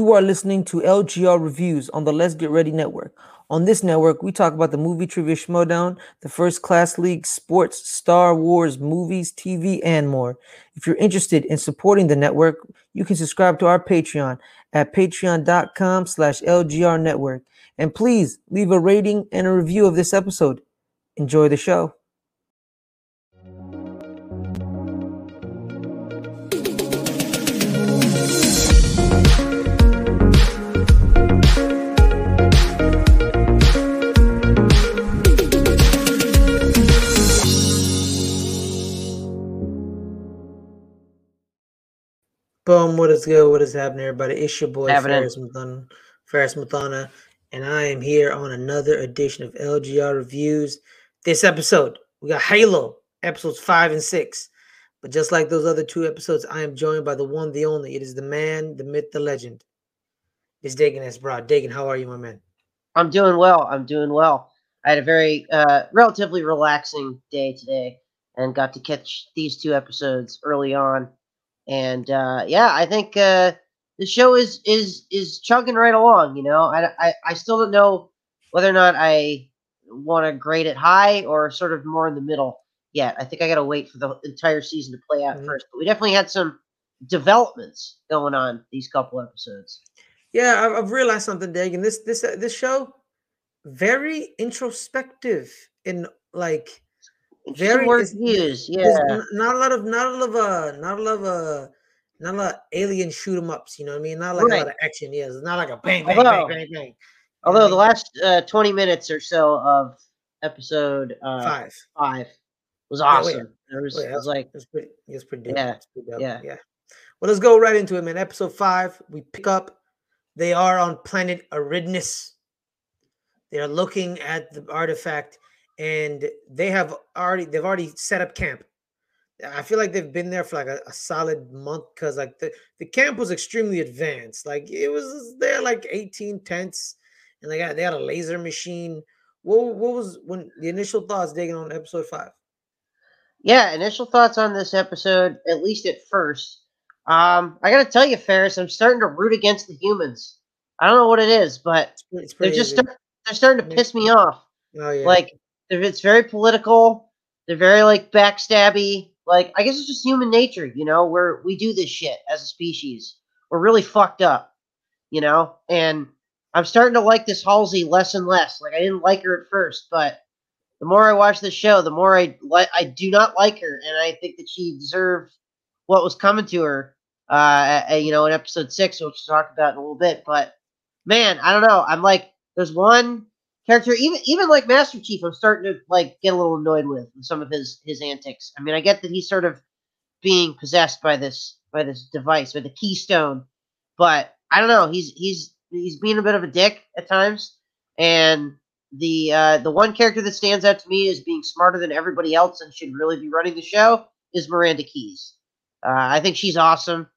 You are listening to LGR Reviews on the Let's Get Ready Network. On this network, we talk about the movie trivia Schmoedown, the first class league, sports, Star Wars, movies, TV, and more. If you're interested in supporting the network, you can subscribe to our Patreon at patreon.com slash LGR network. And please leave a rating and a review of this episode. Enjoy the show. Boom, what is good? What is happening, everybody? It's your boy Happening. Fares Muthana, Fares Muthana, and I am here on another edition of LGR Reviews. This episode, we got Halo, episodes five and six. But just like those other two episodes, I am joined by the one, the only. It is the man, the myth, the legend. It's Dagan S. Broad. Dagan, how are you, my man? I'm doing well. I'm doing well. I had a very uh, relatively relaxing day today and got to catch these two episodes early on. And uh, yeah, I think uh, the show is is is chugging right along. You know, I, I, I still don't know whether or not I want to grade it high or sort of more in the middle yet. I think I got to wait for the entire season to play out Mhm. first. But we definitely had some developments going on these couple episodes. Yeah, I've, I've realized something, Dagan. This this uh, this show very introspective in like Very- to Yeah. not a lot of not a lot of uh not a lot of uh not a lot of alien shoot 'em ups, you know what I mean? Not like a lot of action. Yeah, it's not like a bang bang bang Although- bang bang. Although the last uh, 20 minutes or so of episode uh, five. Five. was oh, yeah. awesome. There was, yeah. it was like, It's pretty it's pretty. Yeah, It's pretty dope. yeah. yeah. Well, let's go right into it, man. Episode five, we pick up. They are on planet Eridanus. They are looking at the artifact, and they have already they've already set up camp. I feel like they've been there for like a, a solid month because like the, the camp was extremely advanced. Like it was there like 18 tents, and they got they had a laser machine. What what was when the initial thoughts Dagan on episode five? yeah, initial thoughts on this episode, at least at first. Um, I got to tell you, Fares, I'm starting to root against the humans. I don't know what it is, but It's pretty, it's they're just start, they're starting to piss me off. oh yeah. Like, it's very political. They're very like backstabby. Like, I guess it's just human nature, you know, where we do this shit as a species. We're really fucked up, you know. And I'm starting to like this Halsey less and less. Like, I didn't like her at first, but the more I watch this show, the more I like. I do not like her, and I think that she deserved what was coming to her. Uh, uh, you know, in episode six, which we'll talk about in a little bit. But man, I don't know. I'm like, there's one character, even even like Master Chief, I'm starting to like get a little annoyed with some of his his antics. I mean, I get that he's sort of being possessed by this by this device, by the keystone, but I don't know. He's he's he's being a bit of a dick at times, and the uh, the one character that stands out to me as being smarter than everybody else and should really be running the show is Miranda Keyes. Uh, I think she's awesome,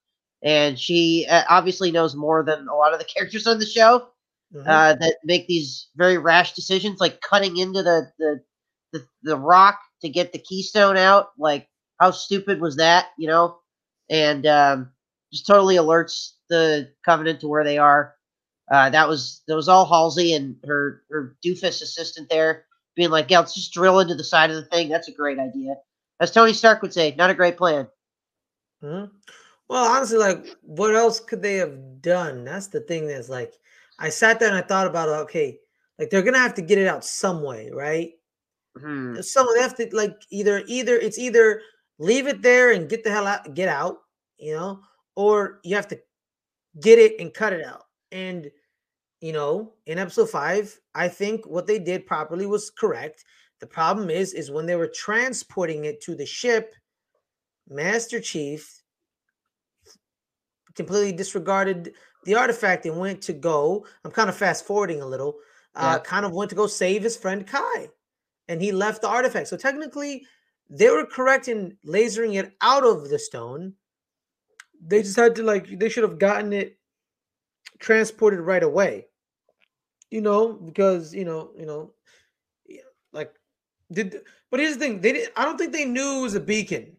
and she uh, obviously knows more than a lot of the characters on the show Mhm. uh, that make these very rash decisions, like cutting into the, the the the rock to get the keystone out. Like, how stupid was that? You know, and um, just totally alerts the Covenant to where they are. Uh, that was that was all Halsey and her her doofus assistant there being like, "Yeah, let's just drill into the side of the thing. That's a great idea." As Tony Stark would say, "Not a great plan." Mhm. Well, honestly, like, what else could they have done? That's the thing. That's like, I sat there and I thought about, okay, like they're gonna have to get it out some way, right? Hmm. Someone they have to like either either it's either leave it there and get the hell out, get out, you know, or you have to get it and cut it out. And you know, in episode five, I think what they did properly was correct. The problem is, is when they were transporting it to the ship, Master Chief completely disregarded the artifact and went to go. I'm kind of fast forwarding a little. Uh, Yeah. kind of went to go save his friend Kai, and he left the artifact. So technically, they were correct in lasering it out of the stone. They just had to like they should have gotten it transported right away. You know, because you know, you know, yeah, like did. But here's the thing: they didn't. I don't think they knew it was a beacon.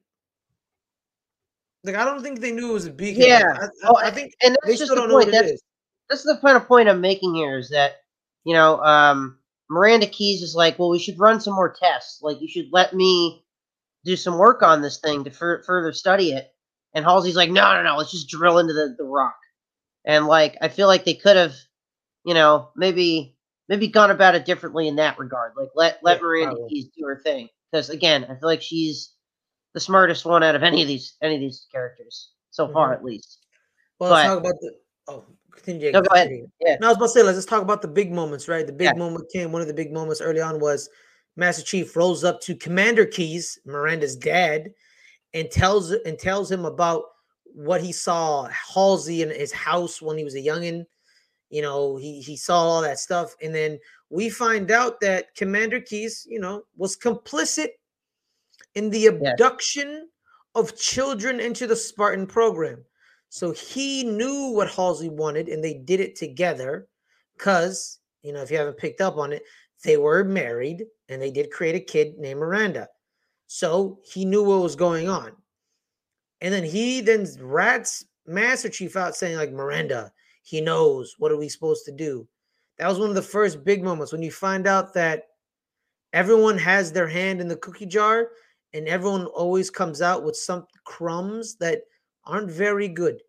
Like I don't think they knew it was a beacon. Yeah. I, I- Oh, I think and they that's just still the don't know what point. That's is. that's the kind of point I'm making here is that you know um, Miranda Keyes is like, well, we should run some more tests. Like, you should let me do some work on this thing to fur- further study it. And Halsey's like, no, no, no, let's just drill into the, the rock. And like, I feel like they could have, you know, maybe maybe gone about it differently in that regard. Like, let let Yeah, Miranda probably. Keyes do her thing. Because again, I feel like she's the smartest one out of any of these any of these characters so far, Mhm. at least. Well, let's talk about the. Oh, continue. No, go ahead. Yeah. No, I was about to say, let's just talk about the big moments, right? The big Yeah. moment came. One of the big moments early on was Master Chief rolls up to Commander Keyes, Miranda's dad, and tells and tells him about what he saw Halsey in his house when he was a youngin. You know, he he saw all that stuff, and then we find out that Commander Keyes, you know, was complicit in the abduction of children into the Spartan program. So he knew what Halsey wanted, and they did it together. Because you know, if you haven't picked up on it, they were married and they did create a kid named Miranda. So he knew what was going on. And then he then rats Master Chief out saying, like, Miranda, he knows. What are we supposed to do? That was one of the first big moments when you find out that everyone has their hand in the cookie jar and everyone always comes out with some crumbs that aren't very good.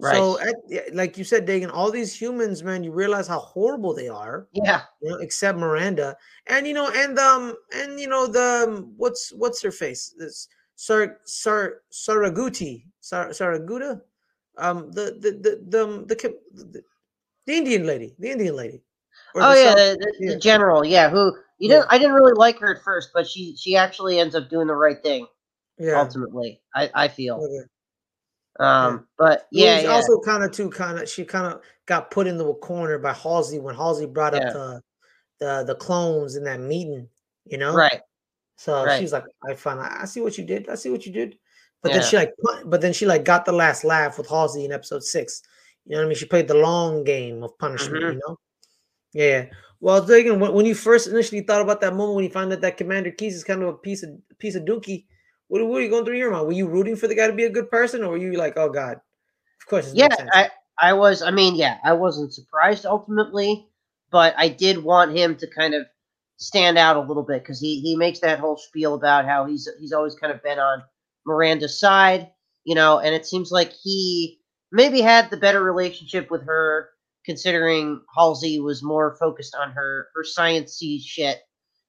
So, Right. at, like you said, Dagan, all these humans, man, you realize how horrible they are Yeah. you know, except Miranda, and you know, and um, and you know, the um, what's what's her face? This Sar Sar Saraguti, Sar Saraguta, um, the the the the um, the, the, the Indian lady, the Indian lady. Or Oh the yeah, the, the, the general, yeah. Who you Yeah. didn't? I didn't really like her at first, but she she actually ends up doing the right thing yeah. ultimately. I I feel. okay. Um, but yeah, yeah, also kind of too kind of she kind of got put into a corner by Halsey when Halsey brought Yeah. up the the the clones in that meeting, you know. right. So Right. she's like, I find I see what you did. I see what you did. But then she like but then she like got the last laugh with Halsey in episode six. You know what I mean? She played the long game of punishment, Mhm. you know? Yeah. Well, Dagan, when, when you first initially thought about that moment when you found out that Commander Keyes is kind of a piece of piece of dookie, what, what were you going through your mind? Were you rooting for the guy to be a good person, or were you like, oh God, of course, Yeah. I I was. I mean, yeah, I wasn't surprised ultimately, but I did want him to kind of stand out a little bit because he he makes that whole spiel about how he's he's always kind of been on Miranda's side, you know, and it seems like he maybe had the better relationship with her, considering Halsey was more focused on her her sciencey shit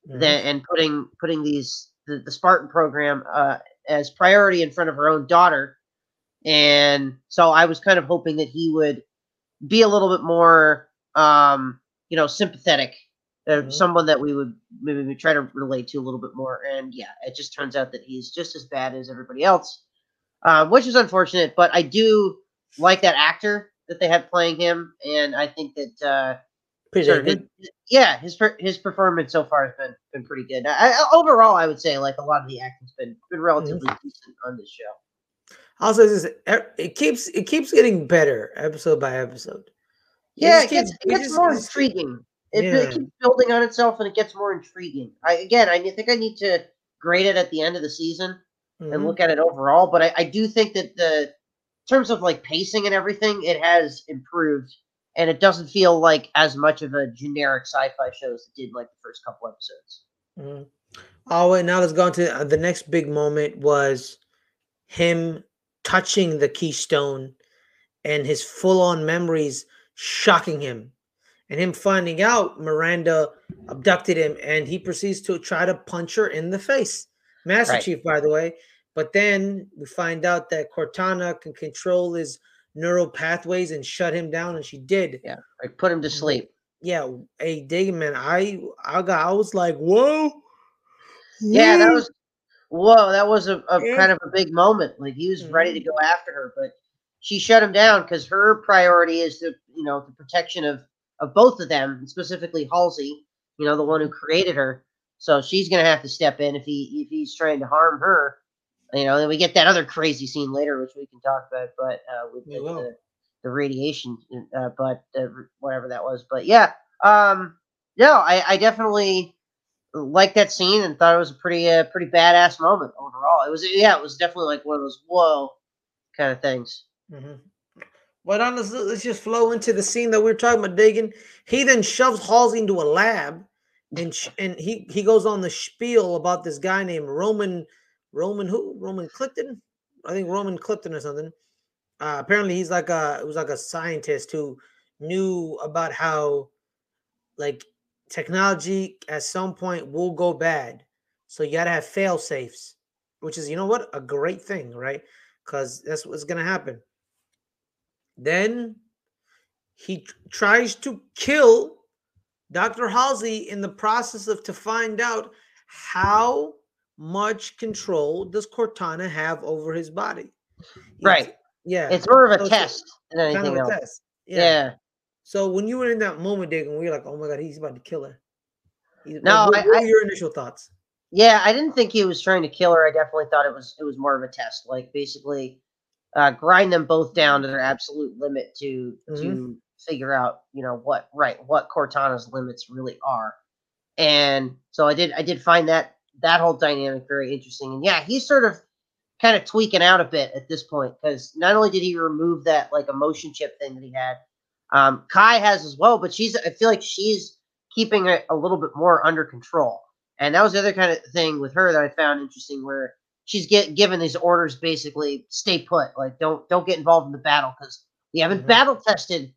Mhm. than and putting putting these the, the Spartan program uh, as priority in front of her own daughter. And so I was kind of hoping that he would be a little bit more, um, you know, sympathetic, uh, Mhm. someone that we would maybe try to relate to a little bit more. And yeah, it just turns out that he's just as bad as everybody else, um, which is unfortunate. But I do like that actor that they had playing him, and I think that uh, Pretty sort of good. his- yeah, his his performance so far has been been pretty good. I, overall, I would say like a lot of the acting's been been relatively decent on this show. Also, this is- it keeps it keeps getting better episode by episode. Yeah, just it gets keeps- it it gets just- more intriguing. It, Yeah. it keeps building on itself, and it gets more intriguing. I again, I think I need to grade it at the end of the season and Mhm. look at it overall. But I, I do think that the terms of like pacing and everything, it has improved, and it doesn't feel like as much of a generic sci-fi show as it did like the first couple episodes. Mhm. Oh wait, now let's go on to the next big moment was him touching the keystone and his full-on memories shocking him and him finding out Miranda abducted him and he proceeds to try to punch her in the face. Master Right. Chief, by the way. But then we find out that Cortana can control his neural pathways and shut him down, and she did. Yeah, like put him to sleep. Yeah, a dig man. I I got I was like, whoa. Yeah, that was whoa. That was a, a Yeah. kind of a big moment. Like he was ready to Mhm. go after her, but she shut him down because her priority is the you know the protection of of both of them, specifically Halsey. You know, the one who created her. So she's gonna have to step in if he if he's trying to harm her. You know, then we get that other crazy scene later, which we can talk about, but uh, with the, the, the radiation, uh, but uh, whatever that was. But yeah, um, no, I, I definitely liked that scene and thought it was a pretty uh, pretty badass moment overall. It was yeah, it was definitely like one of those whoa kind of things. Mhm. But honestly, let's just flow into the scene that we are talking about, Dagan. He then shoves Halsey into a lab, and sh- and he he goes on the spiel about this guy named Roman Roman who Roman Clifton, I think Roman Clifton or something. Uh, apparently, he's like a it was like a scientist who knew about how like technology at some point will go bad. So you gotta have fail safes, which is you know what a great thing, right? Because that's what's gonna happen. Then he tries to kill Dr. Halsey in the process of to find out how much control does Cortana have over his body. Right. Yeah. It's more of a so test than anything else. Test. Yeah. yeah. So when you were in that moment, Dick, and we were like, "Oh my god, he's about to kill her." no, what, what I, were your initial thoughts? Yeah, I didn't think he was trying to kill her. I definitely thought it was it was more of a test, like basically uh, grind them both down to their absolute limit to mm-hmm. to figure out, you know, what right what Cortana's limits really are. And so I did I did find that that whole dynamic very interesting. And yeah, he's sort of kind of tweaking out a bit at this point because not only did he remove that like emotion chip thing that he had, um, Kai has as well, but she's I feel like she's keeping it a little bit more under control. And that was the other kind of thing with her that I found interesting, where she's get given these orders basically stay put, like don't don't get involved in the battle because we haven't mm-hmm. battle tested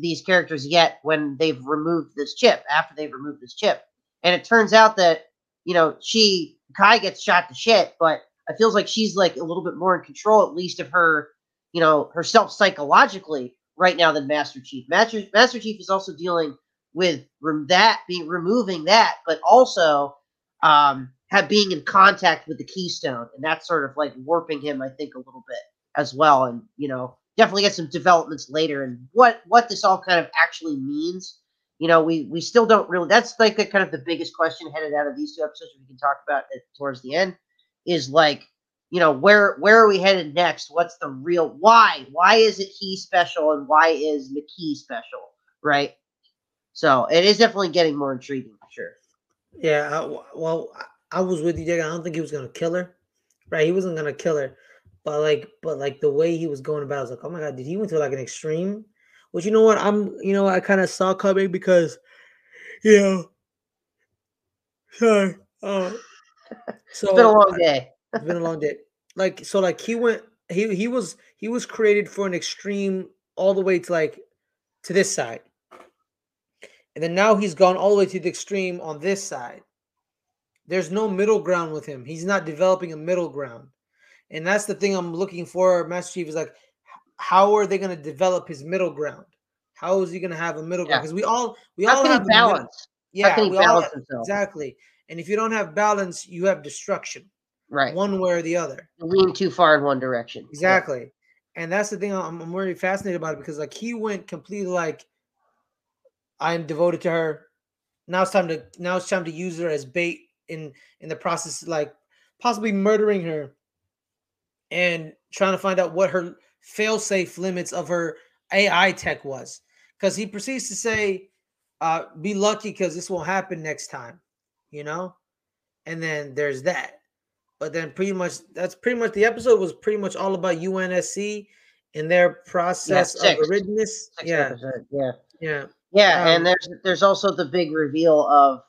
these characters yet when they've removed this chip after they've removed this chip. And it turns out that you know she Kai gets shot to shit, but it feels like she's like a little bit more in control, at least of her, you know, herself psychologically right now than Master Chief. Master Master Chief is also dealing with that being removing that, but also um, have being in contact with the keystone, and that's sort of like warping him, I think, a little bit as well. And you know, definitely get some developments later and what what this all kind of actually means. You know, we we still don't really. That's like the kind of the biggest question headed out of these two episodes. We can talk about it towards the end. Is like you know where where are we headed next what's the real why why is it he special and why is Makee special right so it is definitely getting more intriguing for sure yeah I, well i was with you Jake. i don't think he was gonna kill her right he wasn't gonna kill her but like but like the way he was going about it, I was like oh my god did he went to like an extreme which you know what i'm you know i kind of saw coming because you know sorry uh, so it's been a long day it's been a long day. Like so, like he went. He he was he was created for an extreme all the way to like to this side, and then now he's gone all the way to the extreme on this side. There's no middle ground with him. He's not developing a middle ground, and that's the thing I'm looking for. Master Chief is like, how are they going to develop his middle ground? How is he going to have a middle ground? Because we all we how all have balance. Yeah, we all have, exactly. And if you don't have balance, you have destruction right one way or the other lean too far in one direction exactly yeah. and that's the thing I'm, I'm really fascinated about it because like he went completely like i'm devoted to her now it's time to now it's time to use her as bait in in the process like possibly murdering her and trying to find out what her fail-safe limits of her ai tech was because he proceeds to say uh be lucky because this won't happen next time you know and then there's that but then pretty much that's pretty much the episode was pretty much all about UNSC and their process yeah, of Eridanus. Yeah. yeah. Yeah. Yeah. Um, and there's there's also the big reveal of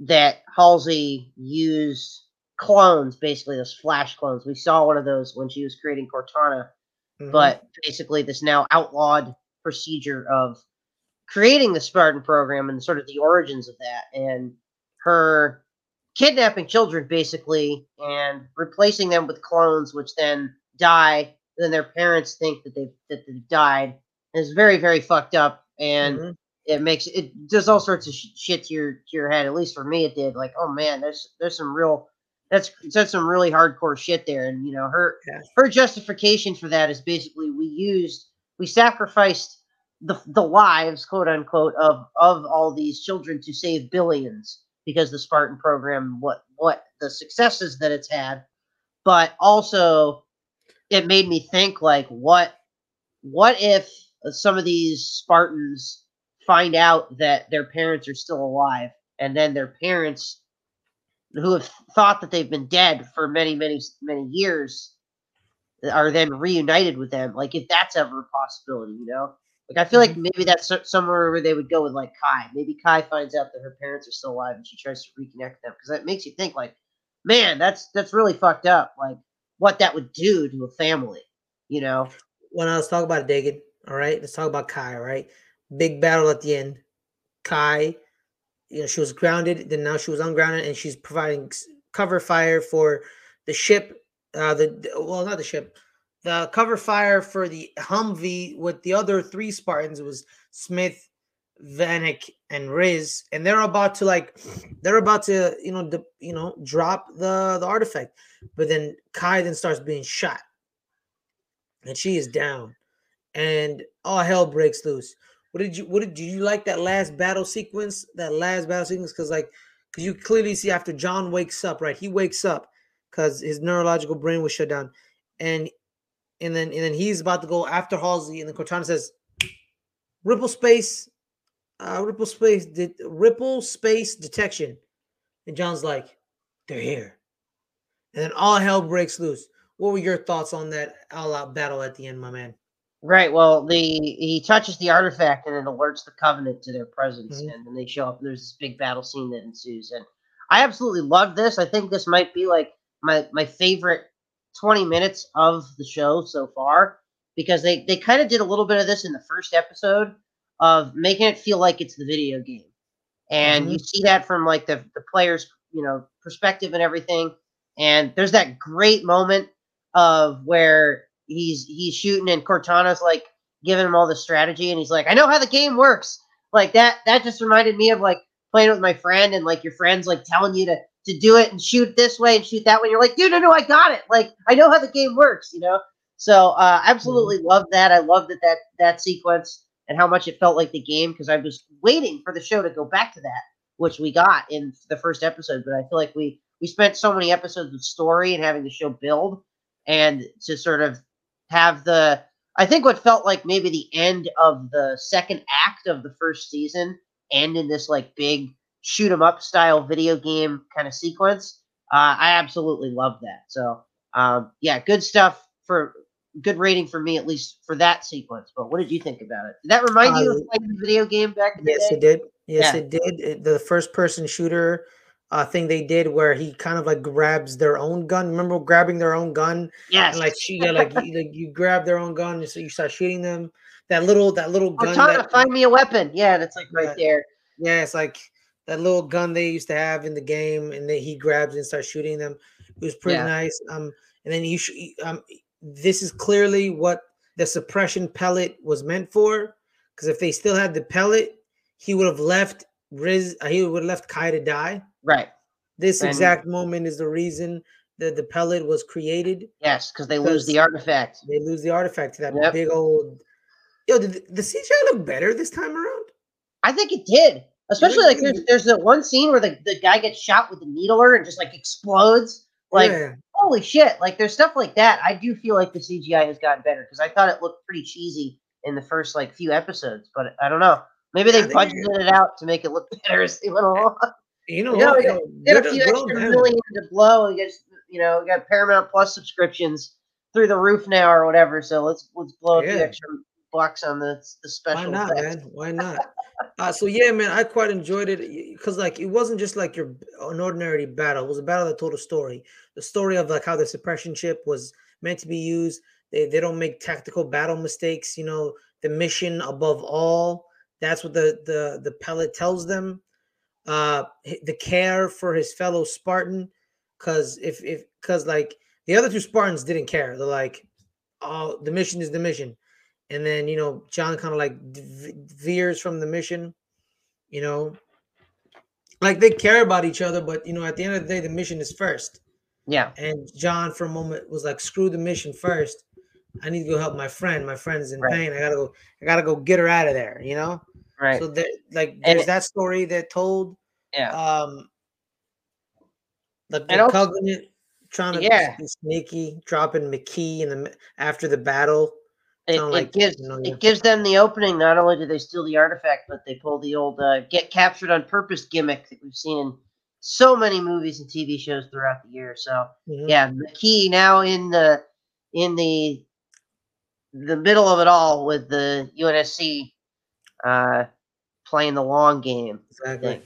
that Halsey used clones, basically those flash clones. We saw one of those when she was creating Cortana, mm-hmm. but basically this now outlawed procedure of creating the Spartan program and sort of the origins of that and her kidnapping children basically and replacing them with clones, which then die. Then their parents think that they've that they've died. And it's very very fucked up, and mm-hmm. it makes it does all sorts of sh- shit to your to your head. At least for me, it did. Like, oh man, there's there's some real that's that's some really hardcore shit there. And you know, her yeah. her justification for that is basically we used we sacrificed the the lives, quote unquote, of of all these children to save billions because the Spartan program, what what the successes that it's had, but also it made me think like what what if some of these Spartans find out that their parents are still alive and then their parents who have thought that they've been dead for many many many years are then reunited with them. Like if that's ever a possibility, you know. Like I feel like Mhm. maybe that's somewhere where they would go with like Kai. Maybe Kai finds out that her parents are still alive and she tries to reconnect them because that makes you think like, man, that's that's really fucked up. Like what that would do to a family, you know? When I was talking about Dagan, all right, let's talk about Kai. All right, big battle at the end. Kai, you know, she was grounded, then now she was ungrounded, and she's providing cover fire for the ship. Uh, the well, not the ship, the cover fire for the Humvee with the other three Spartans. Was Smith, Vannak, and Riz, and they're about to like, they're about to you know, you know, drop the the artifact, but then Kai then starts being shot, and she is down, and all hell breaks loose. What did you what did, did you like that last battle sequence? That last battle sequence because like because you clearly see after John wakes up, right? He wakes up because his neurological brain was shut down, and and then and then he's about to go after Halsey, and then Cortana says, "Ripple space, uh, ripple space, de- ripple space detection," and John's like, "They're here," and then all hell breaks loose. What were your thoughts on that all-out battle at the end, my man? Right. Well, the he touches the artifact and it alerts the Covenant to their presence, Mhm. and then they show up. And there's this big battle scene that ensues, and I absolutely love this. I think this might be like my my favorite 20 minutes of the show so far because they they kind of did a little bit of this in the first episode of making it feel like it's the video game, and you see that from like the the players you know perspective and everything. And there's that great moment of where he's he's shooting and Cortana's like giving him all the strategy and he's like, I know how the game works. Like that that just reminded me of like playing with my friend and like your friends like telling you to to do it and shoot this way and shoot that way. You're like, dude, no, no, I got it. Like I know how the game works, you know? So uh absolutely love that. I love that that that sequence and how much it felt like the game because I was waiting for the show to go back to that, which we got in the first episode. But I feel like we we spent so many episodes of story and having the show build and to sort of have the I think what felt like maybe the end of the second act of the first season end in this like big shoot 'em up style video game kind of sequence. Uh, I absolutely love that. So um, yeah, good stuff for good rating for me at least for that sequence. But what did you think about it? Did that remind you Uh, of playing the video game back in the Yes, day? it did. Yes, Yeah. it did. It- the first person shooter uh, thing they did where he kind of like grabs their own gun. Remember grabbing their own gun Yes. and like she yeah, like you, like you grab their own gun and so you start shooting them. That little that little gun. trying that- find me a weapon. Yeah, that's like right Yeah. there. Yeah, it's like that little gun they used to have in the game, and then he grabs and starts shooting them. It was pretty Yeah. nice. Um, and then you sh- um, this is clearly what the suppression pellet was meant for. Because if they still had the pellet, he would have left Riz. uh, He would have left Kai to die. Right. This And- exact moment is the reason that the pellet was created. Yes, because they lose the artifact. They lose the artifact to that Yep. big old. Yo, did the, the CGI look better this time around? I think it did. Especially like there's there's that one scene where the, the guy gets shot with the needler and just like explodes. Like yeah. holy shit! Like there's stuff like that. I do feel like the CGI has gotten better because I thought it looked pretty cheesy in the first like few episodes, but I don't know. Maybe they Yeah, they- budgeted it out to make it look better as they went along. You know, Yeah, what? we Yo, Get a few extra them. million to blow. get you know we got Paramount Plus subscriptions through the roof now or whatever. So let's let's blow a few extra bucks on the the special. Why not, effects. man? Why not? Uh, so yeah, man, I quite enjoyed it because like it wasn't just like your an ordinary battle. It was a battle that told a story. The story of like how the suppression chip was meant to be used. They they don't make tactical battle mistakes. You know, the mission above all. That's what the the the pellet tells them. Uh, the care for his fellow Spartan, because if if because like the other two Spartans didn't care. They're like, oh, the mission is the mission and then you know John kind of like veers from the mission, you know, like they care about each other, but you know at the end of the day the mission is first. Yeah, And John for a moment was like, "Screw the mission first. I need to go help my friend. My friend's in Right. pain. I gotta go. I gotta go get her out of there." You know. Right. So there, like, there's it- that story that told. yeah. Um. Like the also- covenant trying to Yeah. be sneaky, dropping Makee in the after the battle. It, it like, gives you know, yeah. it gives them the opening. Not only do they steal the artifact, but they pull the old uh, "get captured on purpose" gimmick that we've seen in so many movies and TV shows throughout the year. So Mhm. yeah, Makee now in the in the the middle of it all with the UNSC uh, playing the long game. Exactly.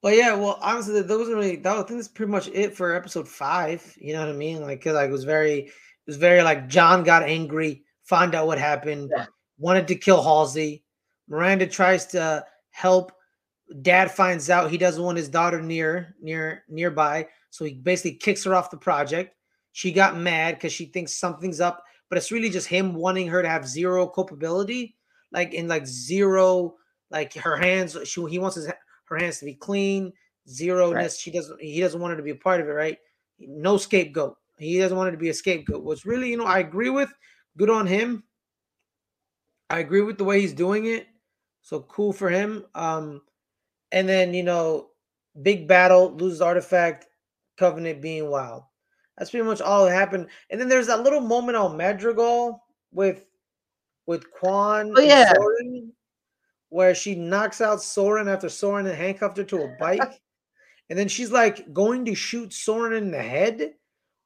But yeah, well, honestly, that wasn't really. That, I think that's pretty much it for episode five. You know what I mean? Like, cause like it was very, it was very like John got angry, found out what happened, Yeah. wanted to kill Halsey. Miranda tries to help. Dad finds out he doesn't want his daughter near, near, nearby, so he basically kicks her off the project. She got mad because she thinks something's up, but it's really just him wanting her to have zero culpability, like in like zero, like her hands. She he wants his her hands to be clean, zero ness. She doesn't. He doesn't want her to be a part of it, right? No scapegoat. He doesn't want her to be a scapegoat. What's really, you know, I agree with. Good on him. I agree with the way he's doing it. So cool for him. Um, and then you know, big battle, loses artifact, covenant being wild. That's pretty much all that happened. And then there's that little moment on Madrigal with with Kwan Oh, and yeah. Soren, where she knocks out Soren after Soren had handcuffed her to a bike. and then she's like going to shoot Soren in the head,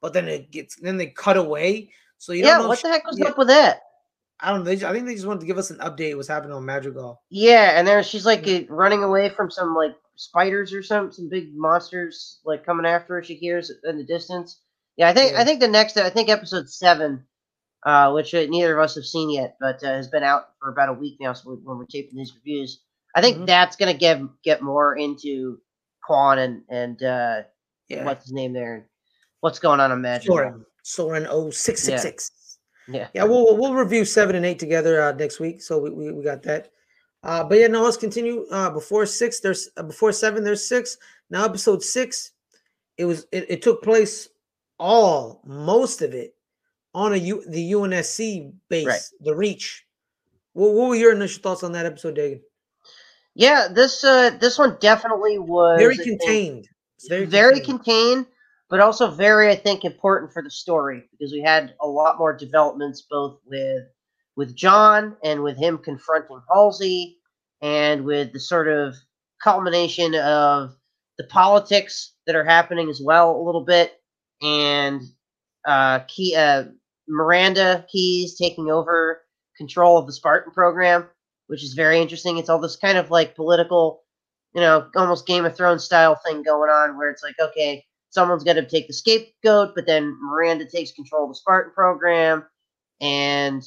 but then it gets then they cut away. So you yeah, don't know. what if the she- heck was yeah, up with that? I don't know. They, I think they just wanted to give us an update. What's happening on Madrigal? Yeah, and there she's like running away from some like spiders or some some big monsters like coming after her. She hears in the distance. Yeah, I think Yeah. I think the next I think episode seven, uh, which uh, neither of us have seen yet, but uh, has been out for about a week now. So we- when we're taping these reviews, I think Mhm. that's gonna get get more into Kwan and and uh, Yeah, what's his name there, what's going on in Madrigal. Soren. Soren 0666. Yeah. Yeah, we'll we'll review seven and eight together uh, next week. So we, we, we got that. Uh, but yeah, no, let's continue. Uh, before six, there's uh, before seven, there's six. Now episode six, it was it, it took place all most of it on a U, the UNSC base, Right. the Reach. What, what were your initial thoughts on that episode, Dagan? Yeah, this uh this one definitely was Very I think, contained. Very, very, contained. but also very, I think, important for the story because we had a lot more developments both with with John and with him confronting Halsey, and with the sort of culmination of the politics that are happening as well a little bit, and uh, Key, uh, Miranda Keyes taking over control of the Spartan program, which is very interesting. It's all this kind of like political, you know, almost Game of Thrones style thing going on where it's like, okay, someone's got to take the scapegoat, but then Miranda takes control of the Spartan program. And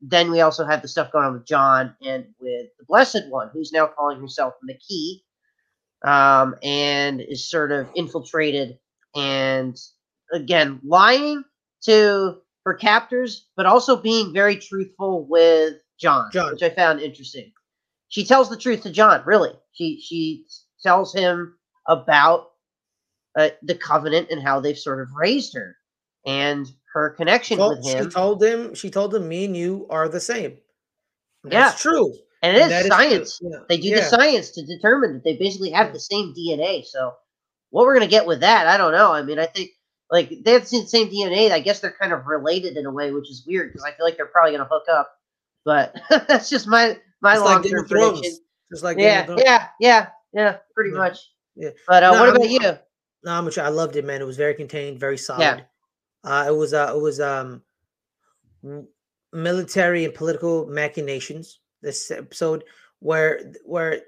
then we also have the stuff going on with John and with the Blessed One, who's now calling herself Makee, um, and is sort of infiltrated and again lying to her captors, but also being very truthful with John, John. which I found interesting. She tells the truth to John. Really, she she tells him about uh, the covenant and how they've sort of raised her and her connection Told- with him. she told him. She told him, "Me and you are the same." And Yeah. That's true. and it And is is science. Yeah. They do Yeah. the science to determine that they basically have Yeah. the same DNA. So what we're gonna get with that, I don't know. I mean, I think like they have the same DNA. I guess they're kind of related in a way, which is weird because I feel like they're probably gonna hook up. But that's just my my It's like long term of prediction. Just like Yeah, yeah, yeah, yeah, pretty Yeah. much. Yeah. But uh, No, what I'm- about you? No, I'm sure. I loved it, man. It was very contained, very solid. Uh, it was uh, it was um, military and political machinations. This episode where where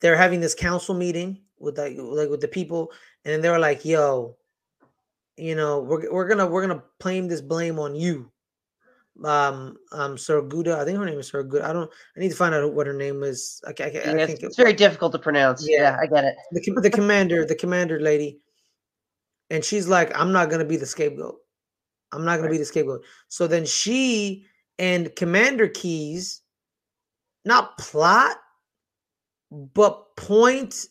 they're having this council meeting with like like with the people, and then they were like, "Yo, you know, we're we're gonna we're gonna blame this blame on you." Um, um, Surguda, I think her name is Surguda. I don't. I need to find out what her name is. I, I, I Yeah, can't it's, it's very difficult to pronounce. Yeah. Yeah, I get it. the, the commander, the commander lady, and she's like, I'm not gonna be the scapegoat. I'm not gonna Right. be the scapegoat. So then she and Commander Keyes not plot, but point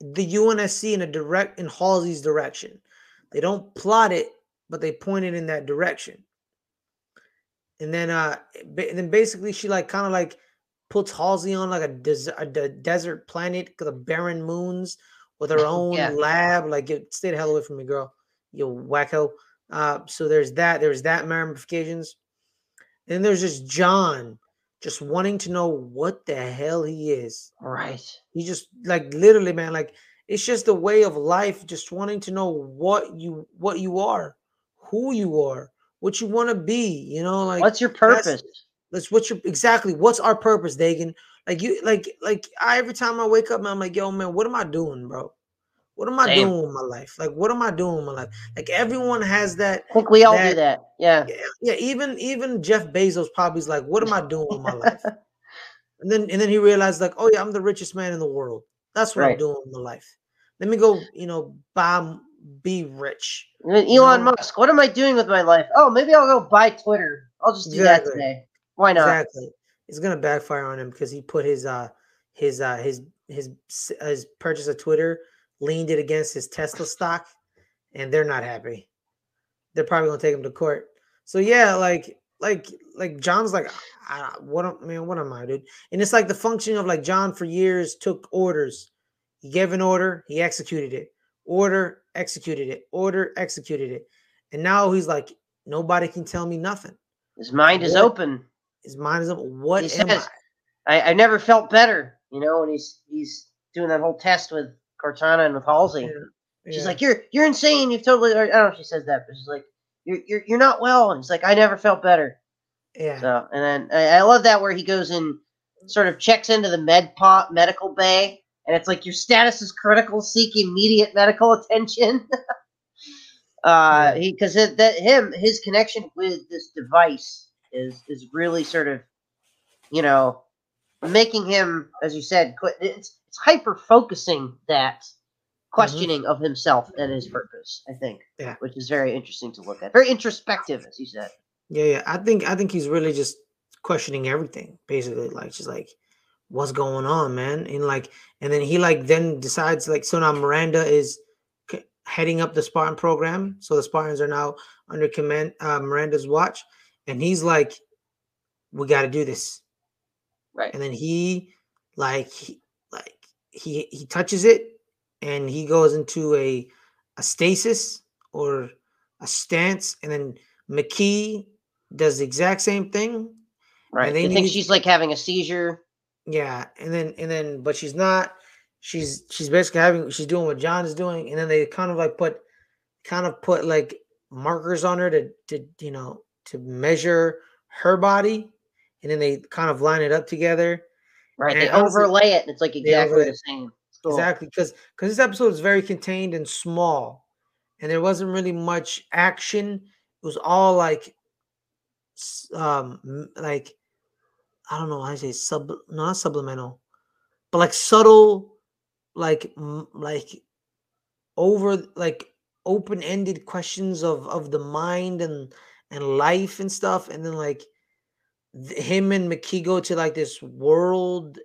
the UNSC in a direct in Halsey's direction. They don't plot it, but they point it in that direction. And then uh ba- then basically she like kind of like puts Halsey on like a, des- a de- desert planet the barren moons with her own Yeah. lab. Like, get, stay the hell away from me, girl. You wacko. Uh, so there's that. There's that ramifications. And there's just John just wanting to know what the hell he is. Right. He just like literally, man, like it's just a way of life, just wanting to know what you what you are, who you are, what you want to be. You know, like What's your that's- purpose? That's what you exactly. What's our purpose, Dagan? Like you, like, like I every time I wake up, man, I'm like, yo, man, what am I doing, bro? What am I Same. doing with my life? Like, what am I doing with my life? Like everyone has that. I think we all do that- that. Yeah. Yeah, yeah, even even Jeff Bezos probably's like, what am I doing with my life? And then and then he realized, like, oh yeah, I'm the richest man in the world. That's what I'm doing with my life. Let me go, you know, bomb, be rich. And then Elon Musk, what am I doing with my life? Oh, maybe I'll go buy Twitter. I'll just do that today. Why not? Exactly. It's gonna backfire on him because he put his uh his uh his his his purchase of Twitter leaned it against his Tesla stock, and they're not happy. They're probably gonna take him to court. So yeah, like like like John's like, I, what am man, what am I, dude? And it's like the function of like John for years took orders. He gave an order, he executed it. Order, executed it. Order, executed it. And now he's like, nobody can tell me nothing. His mind is open. His mind is open. What He am says, I? I, I never felt better, you know, And he's he's doing that whole test with Cortana and with Halsey. Yeah, She's yeah. like, "You're you're insane. You've totally." I don't know if she says that, but she's like, "You're you're you're not well." And he's like, "I never felt better." yeah, So, and then I, I love that where he goes and sort of checks into the med pot medical bay, and it's like your status is critical. Seek immediate medical attention. uh, he because that him his connection with this device is is really sort of, you know, making him, as you said, qu- it's it's hyper focusing that questioning of himself and his purpose. I think, Yeah. which is very interesting to look at. Very introspective, as you said. yeah, yeah. I think I think he's really just questioning everything, basically. Like, just like, what's going on, man? And like, and then he like then decides like, so now Miranda is c- heading up the Spartan program. So the Spartans are now under command uh, Miranda's watch, and he's like, we got to do this. Right. and then he like he, like he he touches it and he goes into a a stasis or a stance and then Makee does the exact same thing Right. they They think she's like having a seizure. Yeah and then and then but she's not she's she's basically having she's doing what John is doing and then they kind of like put kind of put like markers on her to to you know to measure her body and then they kind of line it up together Right. And they honestly- overlay it and it's like exactly the same. Cool. Exactly, because because this episode is very contained and small, and there wasn't really much action. It was all like, um, like I don't know how to say sub, not subliminal, but like subtle, like like over like open ended questions of of the mind and and life and stuff, and then like him and Makee go to like this world.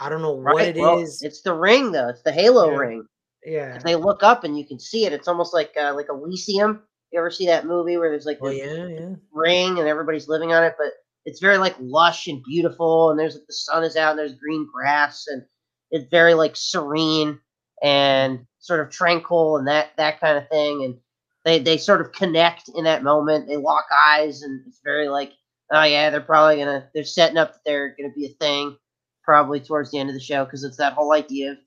I don't know what Right. it is. well, It's the ring though. It's the Halo Yeah. ring. Yeah. If they look up and you can see it, it's almost like uh, like Elysium. You ever see that movie where there's like Oh yeah, yeah. ring and everybody's living on it, but it's very like lush and beautiful, and there's like the sun is out and there's green grass, and it's very like serene and sort of tranquil and that that kind of thing. And they they sort of connect in that moment. They lock eyes, and it's very like, oh yeah, they're probably gonna they're setting up that they're gonna be a thing probably towards the end of the show because it's that whole idea of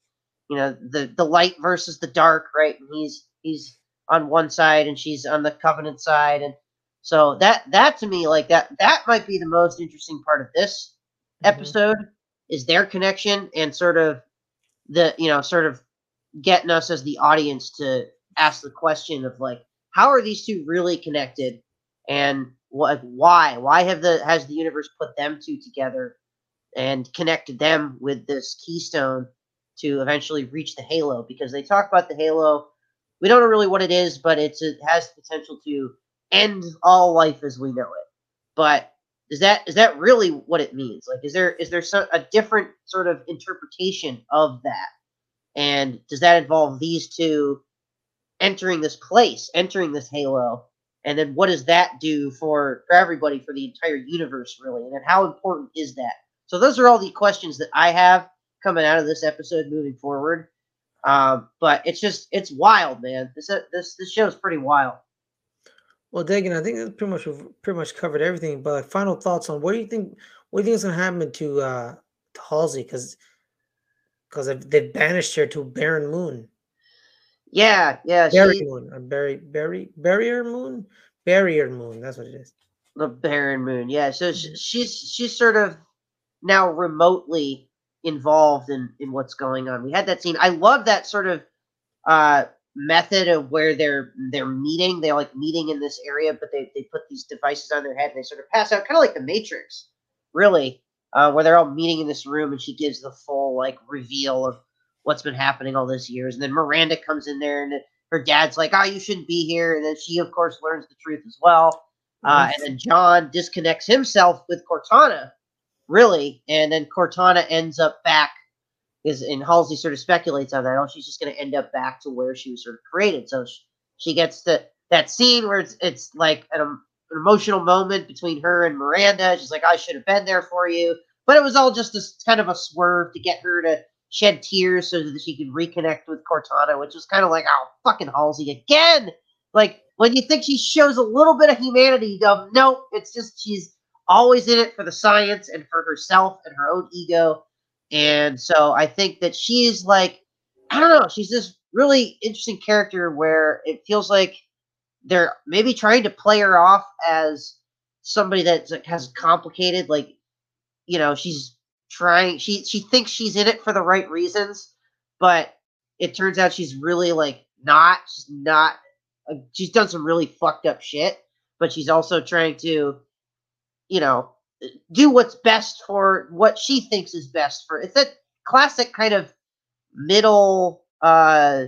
you know the the light versus the dark, right? And he's he's on one side and she's on the covenant side and so that that to me like that that might be the most interesting part of this Mhm. episode is their connection and sort of the you know sort of getting us as the audience to ask the question of like how are these two really connected? And what why? Why have the has the universe put them two together and connected them with this keystone to eventually reach the halo? Because they talk about the halo. We don't know really what it is but it's it has the potential to end all life as we know it. But is that is that really what it means? Like is there is there so, a different sort of interpretation of that? And does that involve these two entering this place entering this halo? And then what does that do for for everybody for the entire universe really? And then how important is that? So those are all the questions that i have coming out of this episode moving forward. Um, but it's just it's wild man. This uh, this this show is pretty wild Well, Dagan, I think that's pretty much we've pretty much covered everything. But like final thoughts on what do you think? What do you think is gonna happen to uh to Halsey? Because because they've, banished her to Barren Moon, yeah yeah Barry she, Moon, or Barry Barry Barrier Moon, Barrier moon. That's what it is. The barren moon. Yeah. So sh- she's she's sort of now remotely involved in in what's going on. We had that scene. I love that sort of uh method of where they're they're meeting. They're like meeting in this area, but they they put these devices on their head and they sort of pass out, kind of like the Matrix, really, uh, where they're all meeting in this room and she gives the full like reveal of what's been happening all these years. And then Miranda comes in there and her dad's like, "Oh, you shouldn't be here," and then she, of course, learns the truth as well. Uh, and then John disconnects himself with Cortana, really, and then Cortana ends up back. Is and Halsey sort of speculates on that. Oh, she's just going to end up back to where she was sort of created. So she, she gets the that scene where it's it's like an, an emotional moment between her and Miranda. She's like, "I should have been there for you," but it was all just this kind of a swerve to get her to shed tears so that she could reconnect with Cortana, which was kind of like, "Oh, fucking Halsey again!" Like when you think she shows a little bit of humanity, you go, nope, it's just she's always in it for the science and for herself and her own ego. And so I think that she's like, I don't know, she's this really interesting character where it feels like they're maybe trying to play her off as somebody that has complicated, like, you know, she's trying, she she thinks she's in it for the right reasons, but it turns out she's really like not. She's not uh, she's done some really fucked up shit, but she's also trying to, you know, do what's best for what she thinks is best for. It's a classic kind of middle, uh,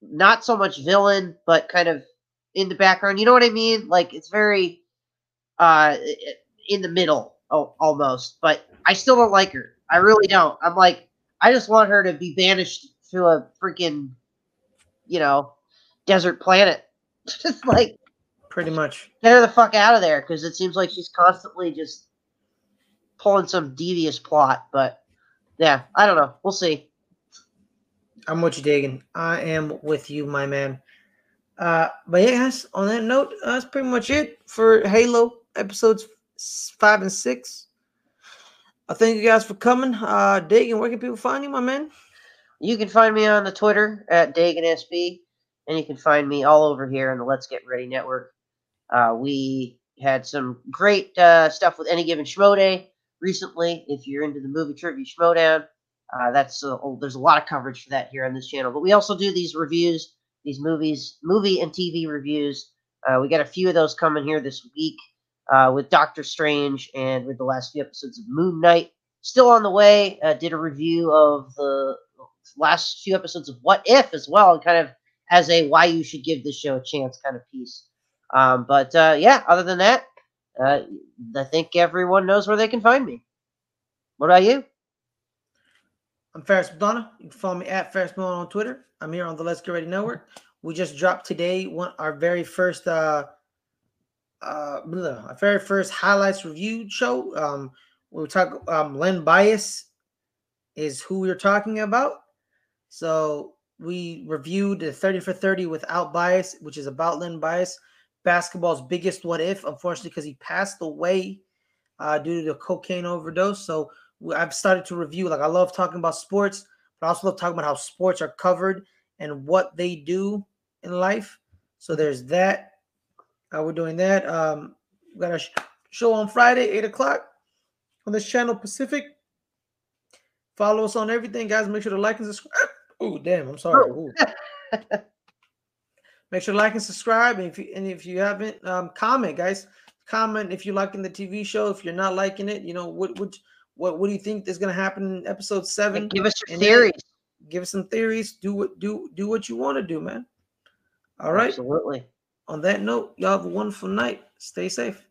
not so much villain, but kind of in the background. You know what I mean? Like it's very, uh, in the middle oh, almost. But I still don't like her. I really don't. I'm like, I just want her to be banished to a freaking, you know, desert planet. just like pretty much get her the fuck out of there because it seems like she's constantly just pulling some devious plot. But yeah, I don't know. We'll see. I'm with you, Dagan. I am with you, my man. Uh, but yeah, guys, on that note, uh, that's pretty much it for Halo episodes five and six. I thank you guys for coming. Uh, Dagan, where can people find you, my man? You can find me on the Twitter at DaganSB and you can find me all over here on the Let's Get Ready Network. Uh, we had some great uh, stuff with any given Schmo Day recently. If you're into the movie trivia Schmoedown, uh, that's a, oh, there's a lot of coverage for that here on this channel. But we also do these reviews, these movies, movie and TV reviews. Uh, we got a few of those coming here this week uh, with Doctor Strange and with the last few episodes of Moon Knight. Still on the way. Uh, did a review of the last few episodes of What If as well, and kind of as a why you should give this show a chance kind of piece. Um, but uh, yeah, other than that, uh, I think everyone knows where they can find me. What about you? I'm Fares Muthana. You can follow me at Fares Muthana on Twitter. I'm here on the Let's Get Ready Network. We just dropped today one our very first uh uh our very first highlights review show. Um we talk um Len Bias is who we are talking about. So we reviewed the 30 for 30 without bias, which is about Len Bias, basketball's biggest what if, unfortunately, because he passed away uh, due to the cocaine overdose. So I've started to review, like, I love talking about sports, but I also love talking about how sports are covered and what they do in life. So there's that. Uh, we're doing that. Um, we got a sh- show on Friday, 8 o'clock on this channel, Pacific. Follow us on everything, guys. Make sure to like and subscribe. Oh, damn! I'm sorry. Make sure to like and subscribe, and if you and if you haven't, um, comment, guys. Comment if you're liking the TV show. If you're not liking it, you know what what what what do you think is going to happen in episode seven? give us your theories. Give us some theories. Do what do do what you want to do, man. All right. Absolutely. On that note, y'all have a wonderful night. Stay safe.